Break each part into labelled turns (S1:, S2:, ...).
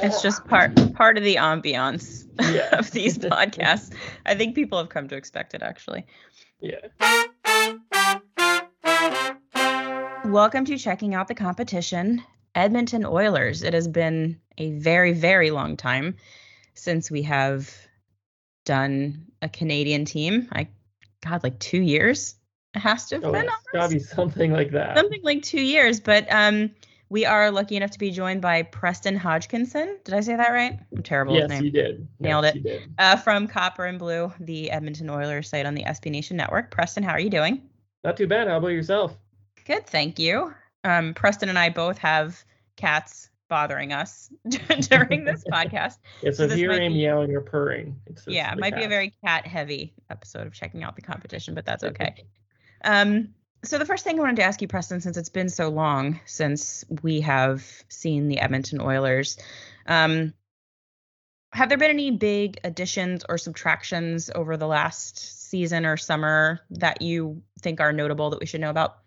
S1: It's just part part of the ambiance yeah. of these podcasts. I think people have come to expect it actually.
S2: Yeah.
S1: Welcome to checking out the competition. Edmonton Oilers. It has been a very, very long time since we have done a Canadian team. I, God, like two years. It has to have oh, been. It's
S2: gotta be something like that.
S1: Something like two years. But um, we are lucky enough to be joined by Preston Hodgkinson. Did I say that right? I'm terrible
S2: yes,
S1: with names.
S2: you did.
S1: Nailed
S2: yes,
S1: it. Did. Uh, from Copper and Blue, the Edmonton Oilers site on the SB Nation Network. Preston, how are you doing?
S2: Not too bad. How about yourself?
S1: Good, thank you. Um, Preston and I both have cats bothering us during this podcast.
S2: Yeah, so, so if meowing or purring,
S1: yeah, it might cat. be a very cat heavy episode of checking out the competition, but that's okay. um, so the first thing I wanted to ask you, Preston, since it's been so long since we have seen the Edmonton Oilers, um, have there been any big additions or subtractions over the last season or summer that you think are notable that we should know about?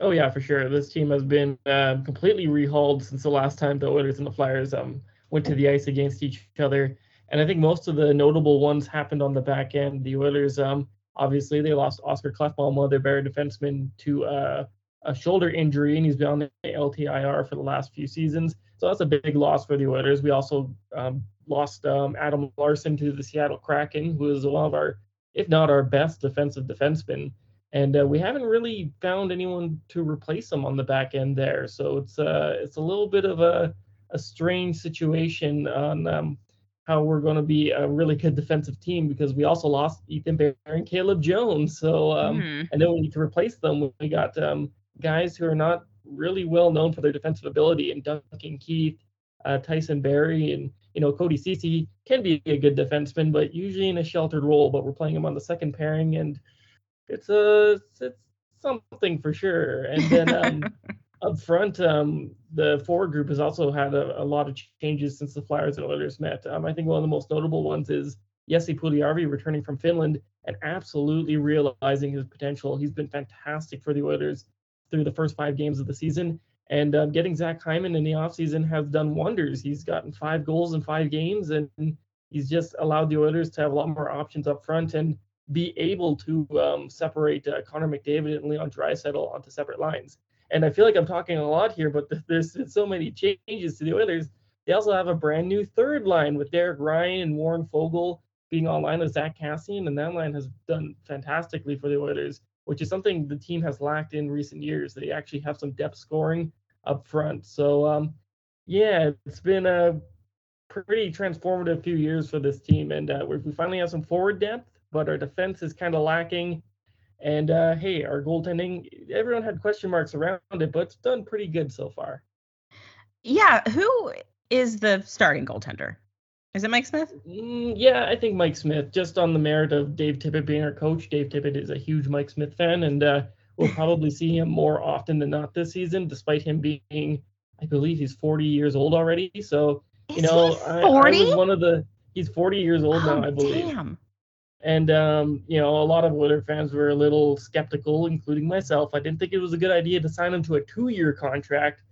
S2: Oh yeah, for sure. This team has been uh, completely rehauled since the last time the Oilers and the Flyers um, went to the ice against each other. And I think most of the notable ones happened on the back end. The Oilers, um, obviously, they lost Oscar Klefbom, one of their better defensemen, to uh, a shoulder injury, and he's been on the LTIR for the last few seasons. So that's a big loss for the Oilers. We also um, lost um, Adam Larsson to the Seattle Kraken, who is one of our, if not our best defensive defensemen and uh, we haven't really found anyone to replace him on the back end there. So it's uh, it's a little bit of a, a strange situation on um, how we're going to be a really good defensive team because we also lost Ethan Bear and Caleb Jones. So um, mm. I know we need to replace them. We got um, guys who are not really well known for their defensive ability, and Duncan Keith, uh, Tyson Barrie, and you know Cody Ceci can be a good defenseman, but usually in a sheltered role. But we're playing him on the second pairing and it's a it's something for sure. And then um, up front, um, the forward group has also had a, a, lot of changes since the Flyers and Oilers met. Um, I think one of the most notable ones is Jesse Puljujarvi returning from Finland and absolutely realizing his potential. He's been fantastic for the Oilers through the first five games of the season. And um, getting Zach Hyman in the offseason has done wonders. He's gotten five goals in five games, and he's just allowed the Oilers to have a lot more options up front. And be able to um, separate uh, Connor McDavid and Leon Draisaitl onto separate lines. And I feel like I'm talking a lot here, but there's so many changes to the Oilers. They also have a brand new third line with Derek Ryan and Warren Foegele being online with Zack Kassian, and that line has done fantastically for the Oilers, which is something the team has lacked in recent years. They actually have some depth scoring up front. So, um, yeah, it's been a pretty transformative few years for this team, and uh, we finally have some forward depth but our defense is kind of lacking. And uh, hey, our goaltending, everyone had question marks around it, but it's done pretty good so far.
S1: Yeah, who is the starting goaltender? Is it Mike Smith?
S2: Mm, yeah, I think Mike Smith, just on the merit of Dave Tippett being our coach. Dave Tippett is a huge Mike Smith fan, and uh, we'll probably see him more often than not this season, despite him being, I believe he's 40 years old already. So,
S1: you is know, 40? I, I, was
S2: one of the, he's 40 years old oh, now, I believe.
S1: Damn.
S2: And um, you know, a lot of Oilers fans were a little skeptical, including myself. I didn't think it was a good idea to sign him to a two-year contract,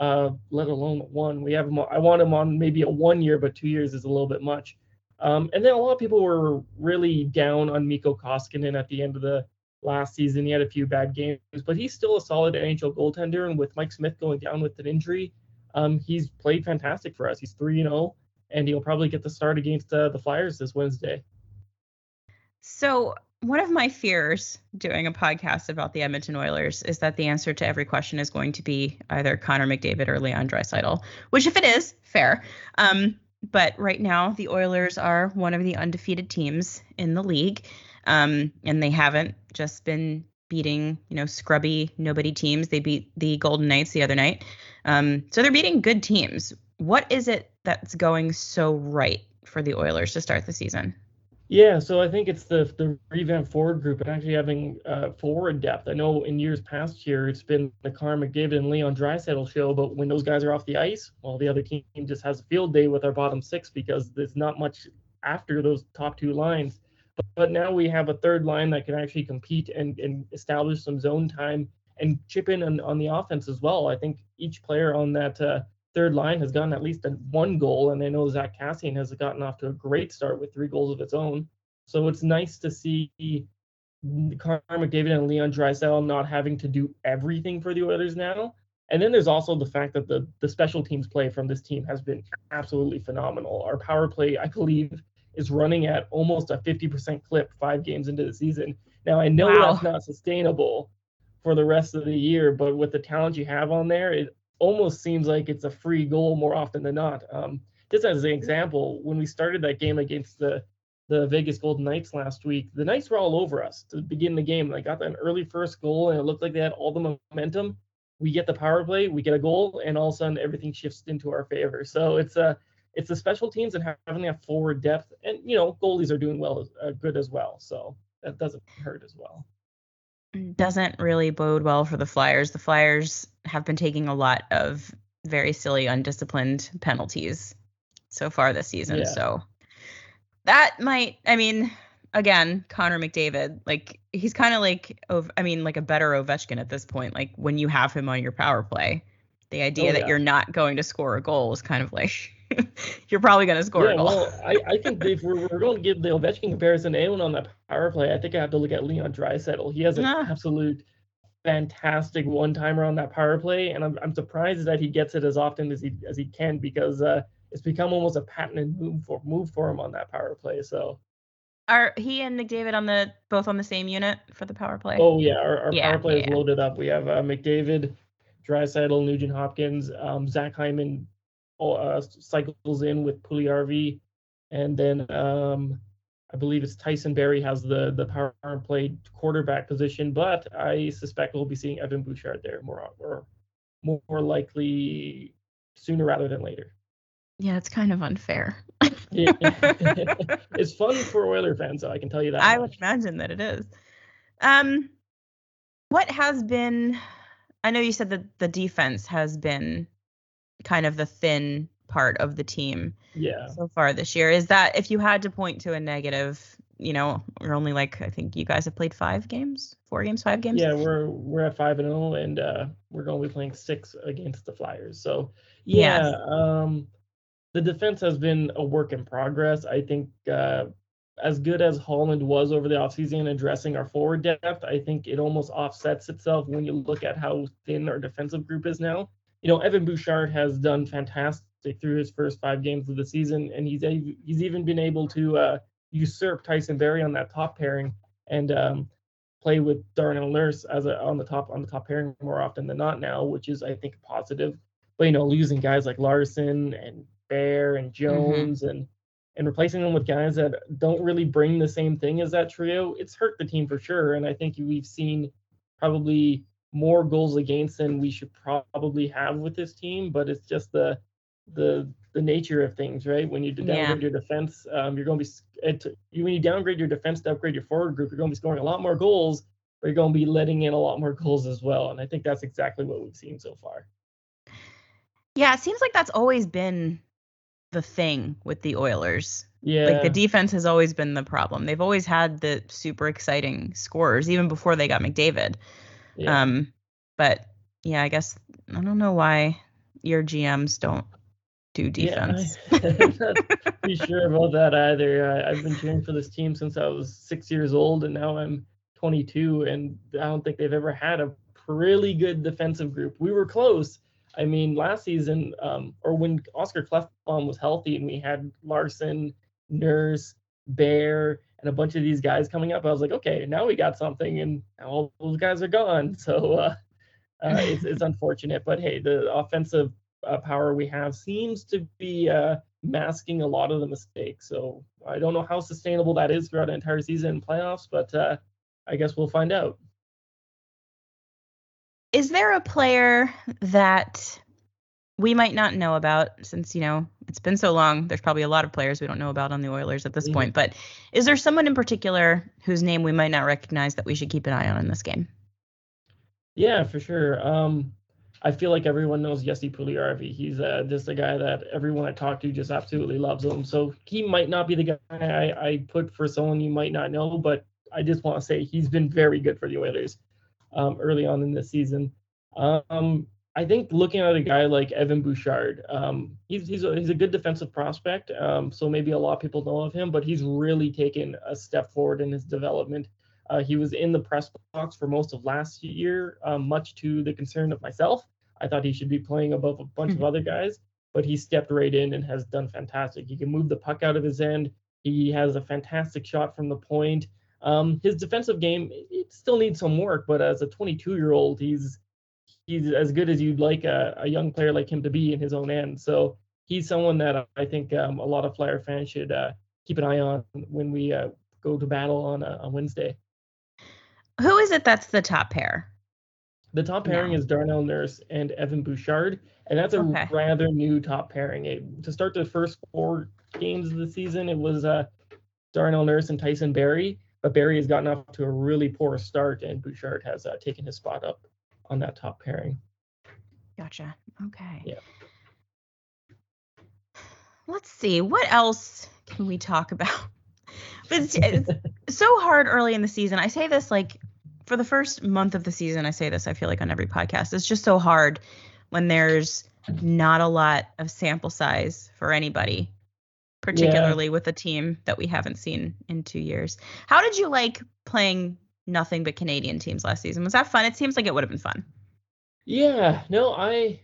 S2: uh, let alone one. We have him. I want him on maybe a one-year, but two years is a little bit much. Um, and then a lot of people were really down on Mikko Koskinen at the end of the last season. He had a few bad games, but he's still a solid NHL goaltender. And with Mike Smith going down with an injury, um, he's played fantastic for us. He's 3 and 0, and he'll probably get the start against uh, the Flyers this Wednesday.
S1: So, one of my fears doing a podcast about the Edmonton Oilers is that the answer to every question is going to be either Connor McDavid or Leon Draisaitl, which, if it is, fair. Um, but right now, the Oilers are one of the undefeated teams in the league, um, and they haven't just been beating, you know, scrubby nobody teams. They beat the Golden Knights the other night, um, so they're beating good teams. What is it that's going so right for the Oilers to start the season?
S2: Yeah, so I think it's the the revamped forward group and actually having uh, forward depth. I know in years past here it's been the Connor McDavid and Leon Draisaitl show, but when those guys are off the ice, well, the other team just has a field day with our bottom six because there's not much after those top two lines. But, but now we have a third line that can actually compete and, and establish some zone time and chip in on, on the offense as well. I think each player on that uh, third line has gotten at least one goal, and I know Zack Kassian has gotten off to a great start with three goals of its own. So it's nice to see Connor McDavid and Leon Draisaitl not having to do everything for the Oilers now. And then there's also the fact that the the special teams play from this team has been absolutely phenomenal. Our power play, I believe, is running at almost a 50% clip five games into the season. Now I know wow. that's not sustainable for the rest of the year, but with the talent you have on there, it almost seems like it's a free goal more often than not. Um, just as an example, when we started that game against the the Vegas Golden Knights last week, the Knights were all over us to begin the game. They got an early first goal, and it looked like they had all the momentum. We get the power play, we get a goal, and all of a sudden everything shifts into our favor. So it's a it's the special teams and having that forward depth, and you know goalies are doing well, uh, good as well. So that doesn't hurt as well.
S1: Doesn't really bode well for the Flyers. The Flyers have been taking a lot of very silly, undisciplined penalties so far this season. Yeah. So that might, I mean, again, Connor McDavid, like he's kind of like, I mean, like a better Ovechkin at this point. Like when you have him on your power play, the idea oh, that you're not going to score a goal is kind of like you're probably going to score yeah, a goal.
S2: well, I, I think if we're, we're going to give the Ovechkin comparison to anyone on that power play, I think I have to look at Leon Draisaitl. He has an uh. absolute fantastic one timer on that power play, and I'm, I'm surprised that he gets it as often as he as he can because uh, it's become almost a patented move for move for him on that power play. So
S1: are he and McDavid on the both on the same unit for the power play?
S2: Oh yeah, our, our yeah, power play yeah, is loaded up. We have uh, McDavid, Draisaitl, Nugent Hopkins, um, Zach Hyman uh, cycles in with Puljujarvi, and then um, I believe it's Tyson Barrie has the the power play quarterback position, but I suspect we'll be seeing Evan Bouchard there more or more likely sooner rather than later.
S1: Yeah, it's kind of unfair.
S2: yeah. it's fun for Oiler fans, so I can tell you that.
S1: I much. would imagine that it is. Um, what has been? I know you said that the defense has been kind of the thin part of the team.
S2: Yeah.
S1: So far this year, is that if you had to point to a negative, you know, we're only like I think you guys have played five games, four games, five games.
S2: Yeah, we're we're at five and zero, oh, and uh, we're going to be playing six against the Flyers. So yeah, yes. um, the defense has been a work in progress. I think uh, as good as Holland was over the offseason addressing our forward depth, I think it almost offsets itself when you look at how thin our defensive group is now. You know, Evan Bouchard has done fantastic through his first five games of the season, and he's he's even been able to uh, usurp Tyson Barrie on that top pairing and um, play with Darnell Nurse as a, on the top on the top pairing more often than not now, which is I think positive. But you know, losing guys like Larsson and Bear and mm-hmm. Jones mm-hmm. and and replacing them with guys that don't really bring the same thing as that trio, it's hurt the team for sure. And I think we've seen probably more goals against than we should probably have with this team. But it's just the the the nature of things, right? When you downgrade yeah. your defense, um, you're going to be it, you, when you downgrade your defense to upgrade your forward group, you're going to be scoring a lot more goals, but you're going to be letting in a lot more goals as well. And I think that's exactly what we've seen so far.
S1: Yeah, it seems like that's always been the thing with the Oilers.
S2: Yeah.
S1: Like the defense has always been the problem. They've always had the super exciting scorers, even before they got McDavid. Yeah. Um, but yeah, I guess I don't know why your GMs don't do defense.
S2: Yeah, I'm not be sure about that either. I, I've been cheering for this team since I was six years old, and now I'm 22, and I don't think they've ever had a really good defensive group. We were close, I mean, last season, um, or when Oscar Klefbom was healthy and we had Larsson, Nurse, Bear, and a bunch of these guys coming up, I was like, okay, now we got something, and all those guys are gone. So uh, uh, it's, it's unfortunate, but hey, the offensive uh, power we have seems to be uh, masking a lot of the mistakes. So I don't know how sustainable that is throughout an entire season and playoffs, but uh, I guess we'll find out
S1: is there a player that we might not know about since you know it's been so long. There's probably a lot of players we don't know about on the oilers at this mm-hmm. point but is there someone in particular whose name we might not recognize that we should keep an eye on in this game?
S2: Yeah for sure. Um, i feel like everyone knows Jesse Puljujarvi he's uh, just a guy that everyone i talk to just absolutely loves him. So he might not be the guy I, I put for someone you might not know but i just want to say he's been very good for the oilers um, early on in the season. Um, I think looking at a guy like Evan Bouchard, um, he's he's a, he's a good defensive prospect. Um, so maybe a lot of people know of him, but he's really taken a step forward in his development. Uh, he was in the press box for most of last year, um, much to the concern of myself. I thought he should be playing above a bunch of other guys, but he stepped right in and has done fantastic. He can move the puck out of his end. He has a fantastic shot from the point. Um, his defensive game it still needs some work, but as a 22 year old, he's he's as good as you'd like a, a, young player like him to be in his own end. So he's someone that I think um, a lot of Flyer fans should uh, keep an eye on when we uh, go to battle on uh, on Wednesday.
S1: Who is it that's the top pair?
S2: The top pairing no. is Darnell Nurse and Evan Bouchard, and that's a okay. rather new top pairing. It, to start the first four games of the season, it was uh, Darnell Nurse and Tyson Barrie, but Barrie has gotten off to a really poor start, and Bouchard has uh, taken his spot up on that top pairing.
S1: Gotcha. Okay.
S2: Yeah.
S1: Let's see. What else can we talk about? But it's, it's so hard early in the season. I say this like for the first month of the season. I say this. I feel like on every podcast. It's just so hard when there's not a lot of sample size for anybody, particularly yeah. with a team that we haven't seen in two years. How did you like playing nothing but Canadian teams last season. Was that fun? It seems like it would have been fun.
S2: Yeah, no, I,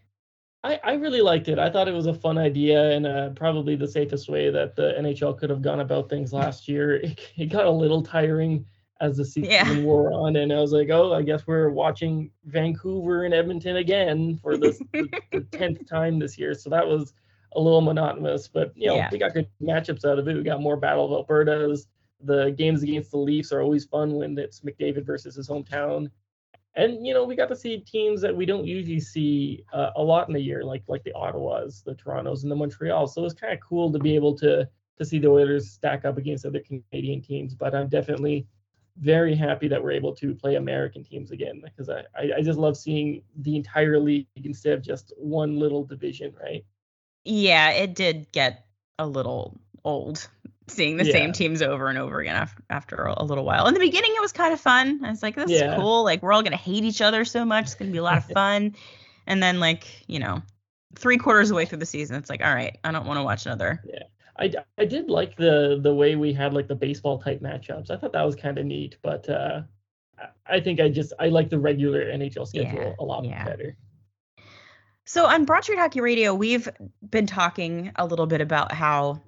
S2: I, I really liked it. I thought it was a fun idea and uh, probably the safest way that the NHL could have gone about things last year. It, it got a little tiring as the season yeah. wore on, and I was like, oh, I guess we're watching Vancouver and Edmonton again for this, the tenth time this year. So that was a little monotonous, but you know, yeah. we got good matchups out of it. We got more Battle of Alberta's the games against the Leafs are always fun when it's McDavid versus his hometown. And you know, we got to see teams that we don't usually see uh, a lot in a year, like like the Ottawas, the Torontos, and the Montreal. So it's kind of cool to be able to to see the Oilers stack up against other Canadian teams. But I'm definitely very happy that we're able to play American teams again because I, I, I just love seeing the entire league instead of just one little division, right?
S1: Yeah, it did get a little old seeing the yeah. same teams over and over again after, after a little while. In the beginning, it was kind of fun. I was like, this yeah. is cool. Like, we're all going to hate each other so much. It's going to be a lot of fun. and then, like, you know, three quarters away through the season, it's like, all right, I don't want to watch another.
S2: Yeah. I, I did like the the way we had like the baseball type matchups. I thought that was kind of neat, but uh, I think I just I like the regular NHL schedule yeah, a lot yeah. better.
S1: So on Broad Street Hockey Radio, we've been talking a little bit about how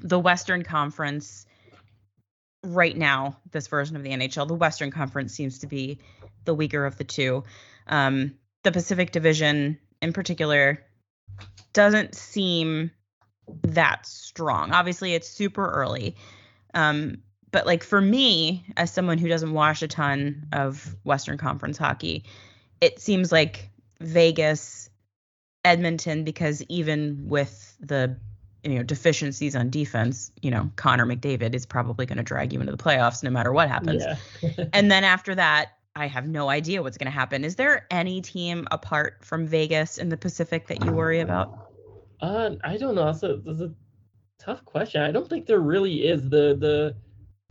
S1: the Western Conference right now, this version of the NHL, the Western Conference seems to be the weaker of the two. Um, the Pacific Division, in particular, doesn't seem that strong. Obviously, it's super early. Um, but like for me, as someone who doesn't watch a ton of Western Conference hockey, it seems like Vegas, Edmonton, because even with the you know deficiencies on defense, you know Connor McDavid is probably going to drag you into the playoffs no matter what happens. Yeah. and then after that, I have no idea what's going to happen. Is there any team apart from Vegas in the Pacific that you worry about?
S2: Uh, I don't know. That's a, that's a tough question. I don't think there really is. The the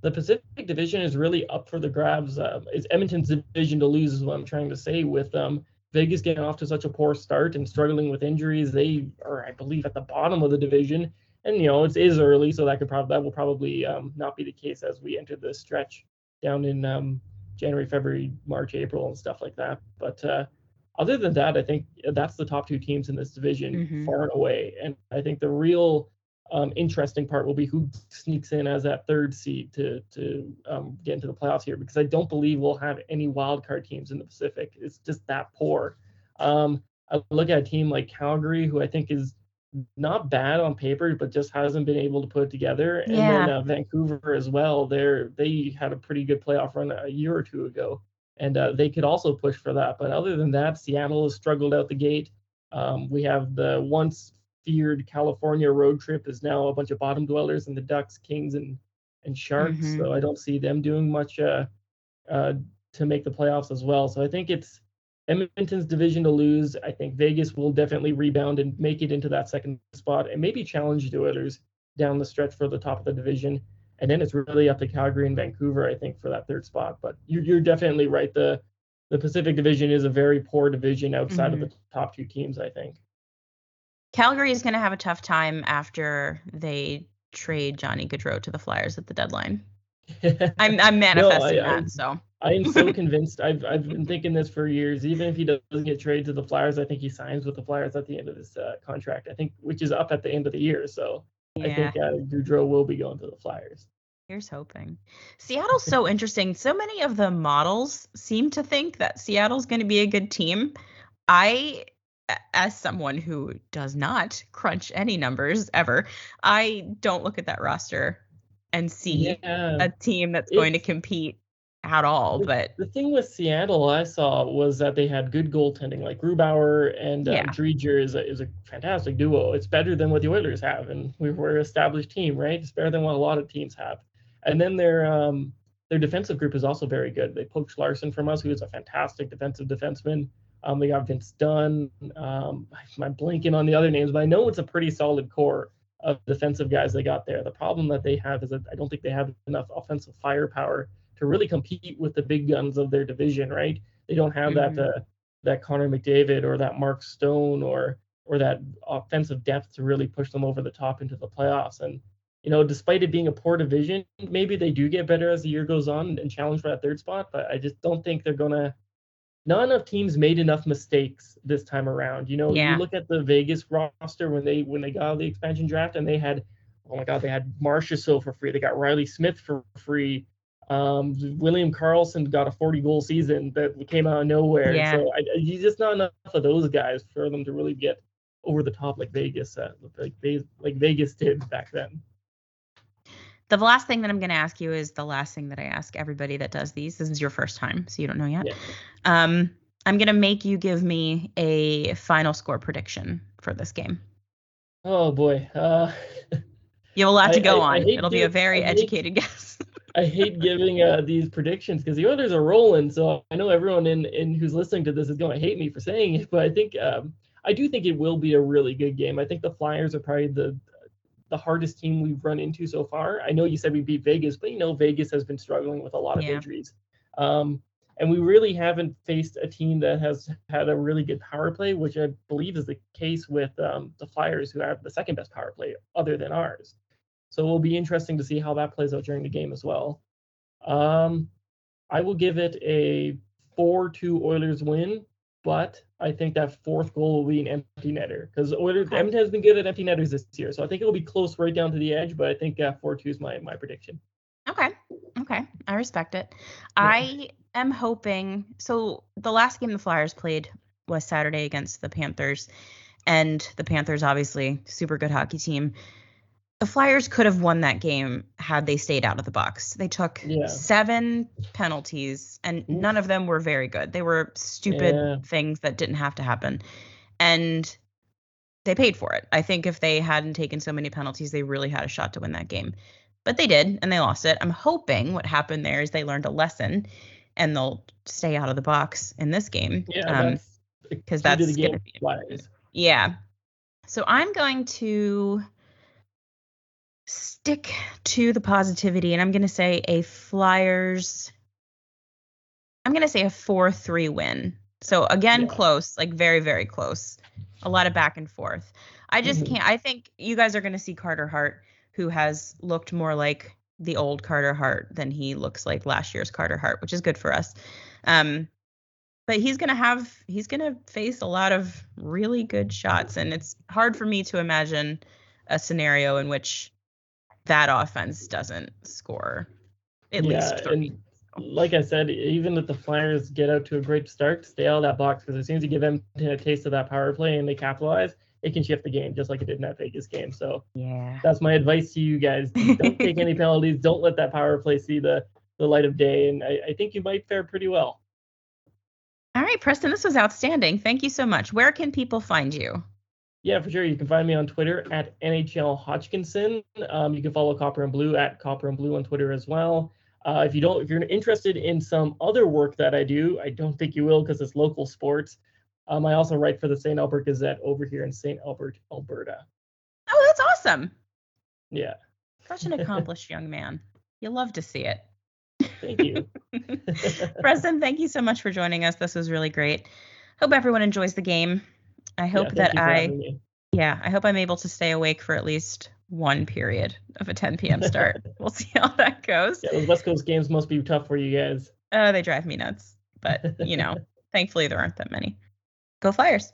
S2: the Pacific Division is really up for the grabs. Uh, it's Edmonton's division to lose, is what I'm trying to say. With um, Vegas getting off to such a poor start and struggling with injuries. They are, I believe, at the bottom of the division. And you know, it is early, so that could probably that will probably um, not be the case as we enter the stretch down in um, January, February, March, April, and stuff like that. But uh, other than that, I think that's the top two teams in this division mm-hmm. far and away. And I think the real um, interesting part will be who sneaks in as that third seed to to um, get into the playoffs here because I don't believe we'll have any wild card teams in the Pacific. It's just that poor. Um, I look at a team like Calgary, who I think is not bad on paper, but just hasn't been able to put it together. And yeah. then uh, Vancouver as well. They're they had a pretty good playoff run a year or two ago, and uh, they could also push for that. But other than that, Seattle has struggled out the gate. Um, we have the once feared California road trip is now a bunch of bottom dwellers and the Ducks, Kings, and and Sharks. Mm-hmm. So I don't see them doing much uh, uh, to make the playoffs as well. So I think it's Edmonton's division to lose. I think Vegas will definitely rebound and make it into that second spot and maybe challenge the Oilers down the stretch for the top of the division. And then it's really up to Calgary and Vancouver, I think, for that third spot. But you're, you're definitely right. The the Pacific Division is a very poor division outside mm-hmm. of the top two teams, I think.
S1: Calgary is going to have a tough time after they trade Johnny Gaudreau to the Flyers at the deadline. I'm I'm manifesting no, I, that. I, so
S2: I am so convinced. I've I've been thinking this for years. Even if he doesn't get traded to the Flyers, I think he signs with the Flyers at the end of this uh, contract. I think which is up at the end of the year. So yeah. I think uh, Gaudreau will be going to the Flyers.
S1: Here's hoping. Seattle's so interesting. So many of the models seem to think that Seattle's going to be a good team. I as someone who does not crunch any numbers ever, I don't look at that roster and see yeah. a team that's it's, going to compete at all. But
S2: the thing with Seattle I saw was that they had good goaltending, like Grubauer and um, yeah. Driedger is a, is a fantastic duo. It's better than what the Oilers have, and we were an established team, right? It's better than what a lot of teams have. And then their um, their defensive group is also very good. They poached Larsson from us, who is a fantastic defensive defenseman. Um, they got Vince Dunn. Um, I'm blanking on the other names, but I know it's a pretty solid core of defensive guys they got there. The problem that they have is that I don't think they have enough offensive firepower to really compete with the big guns of their division, right? They don't have mm-hmm. that uh, that Connor McDavid or that Mark Stone or or that offensive depth to really push them over the top into the playoffs. And you know, despite it being a poor division, maybe they do get better as the year goes on and challenge for that third spot. But I just don't think they're gonna. Not enough teams made enough mistakes this time around. You know, yeah. you look at the Vegas roster when they when they got the expansion draft and they had, oh my God, they had Marchessault for free. They got Reilly Smith for free. Um, William Karlsson got a 40 goal season that came out of nowhere. Yeah. So I, I, just not enough of those guys for them to really get over the top like Vegas, uh, like, like Vegas did back then.
S1: The last thing that I'm going to ask you is the last thing that I ask everybody that does these. This is your first time, so you don't know yet. Yeah. Um, I'm going to make you give me a final score prediction for this game.
S2: Oh boy. Uh,
S1: you have a lot to go I, I, on. It'll be a very educated guess.
S2: I hate giving uh, these predictions because the Oilers are rolling. So I know everyone in, in who's listening to this is going to hate me for saying it, but I think um, I do think it will be a really good game. I think the Flyers are probably the the hardest team we've run into so far. I know you said we beat Vegas, but you know Vegas has been struggling with a lot of yeah. injuries. Um, and we really haven't faced a team that has had a really good power play, which I believe is the case with um, the Flyers, who have the second best power play other than ours. So it will be interesting to see how that plays out during the game as well. Um, I will give it a 4 2 Oilers win, but I think that fourth goal will be an empty netter because Oilers Edmonton has been good at empty netters this year. So I think it will be close right down to the edge, but I think uh, 4 2 is my, my prediction.
S1: Okay. Okay. I respect it. Yeah. I am hoping. So the last game the Flyers played was Saturday against the Panthers. And the Panthers, obviously, super good hockey team the Flyers could have won that game had they stayed out of the box. They took yeah. seven penalties, and none of them were very good. They were stupid yeah. things that didn't have to happen. And they paid for it. I think if they hadn't taken so many penalties, they really had a shot to win that game. But they did, and they lost it. I'm hoping what happened there is they learned a lesson and they'll stay out of the box in this game.
S2: Yeah, because
S1: um, that's, that's gonna be, yeah. So I'm going to stick to the positivity and I'm going to say a Flyers I'm going to say a 4-3 win. So again yeah. close, like very very close. A lot of back and forth. I just mm-hmm. can't I think you guys are going to see Carter Hart who has looked more like the old Carter Hart than he looks like last year's Carter Hart, which is good for us. Um but he's going to have he's going to face a lot of really good shots and it's hard for me to imagine a scenario in which that offense doesn't score at yeah, least three.
S2: like I said, even if the Flyers get out to a great start, stay out of that box because as soon as you give them a taste of that power play and they capitalize, it can shift the game just like it did in that Vegas game. So
S1: yeah,
S2: that's my advice to you guys. Don't take any penalties. Don't let that power play see the the light of day, and I, I think you might fare pretty well.
S1: All right, Preston, this was outstanding. Thank you so much. Where can people find you?
S2: Yeah, for sure. You can find me on Twitter at NHL Hodgkinson. Um, you can follow Copper and Blue at Copper and Blue on Twitter as well. Uh, if you don't, if you're interested in some other work that I do, I don't think you will because it's local sports. Um, I also write for the St. Albert Gazette over here in St. Albert, Alberta.
S1: Oh, that's awesome.
S2: Yeah.
S1: Such an accomplished young man. You love to see it.
S2: Thank you.
S1: Preston, thank you so much for joining us. This was really great. Hope everyone enjoys the game. I hope
S2: Yeah,
S1: that I yeah, I hope I'm able to stay awake for at least one period of a 10 p.m. start. we'll see how that goes.
S2: Yeah, those West Coast games must be tough for you guys.
S1: Oh, they drive me nuts. But, you know, thankfully there aren't that many. Go Flyers.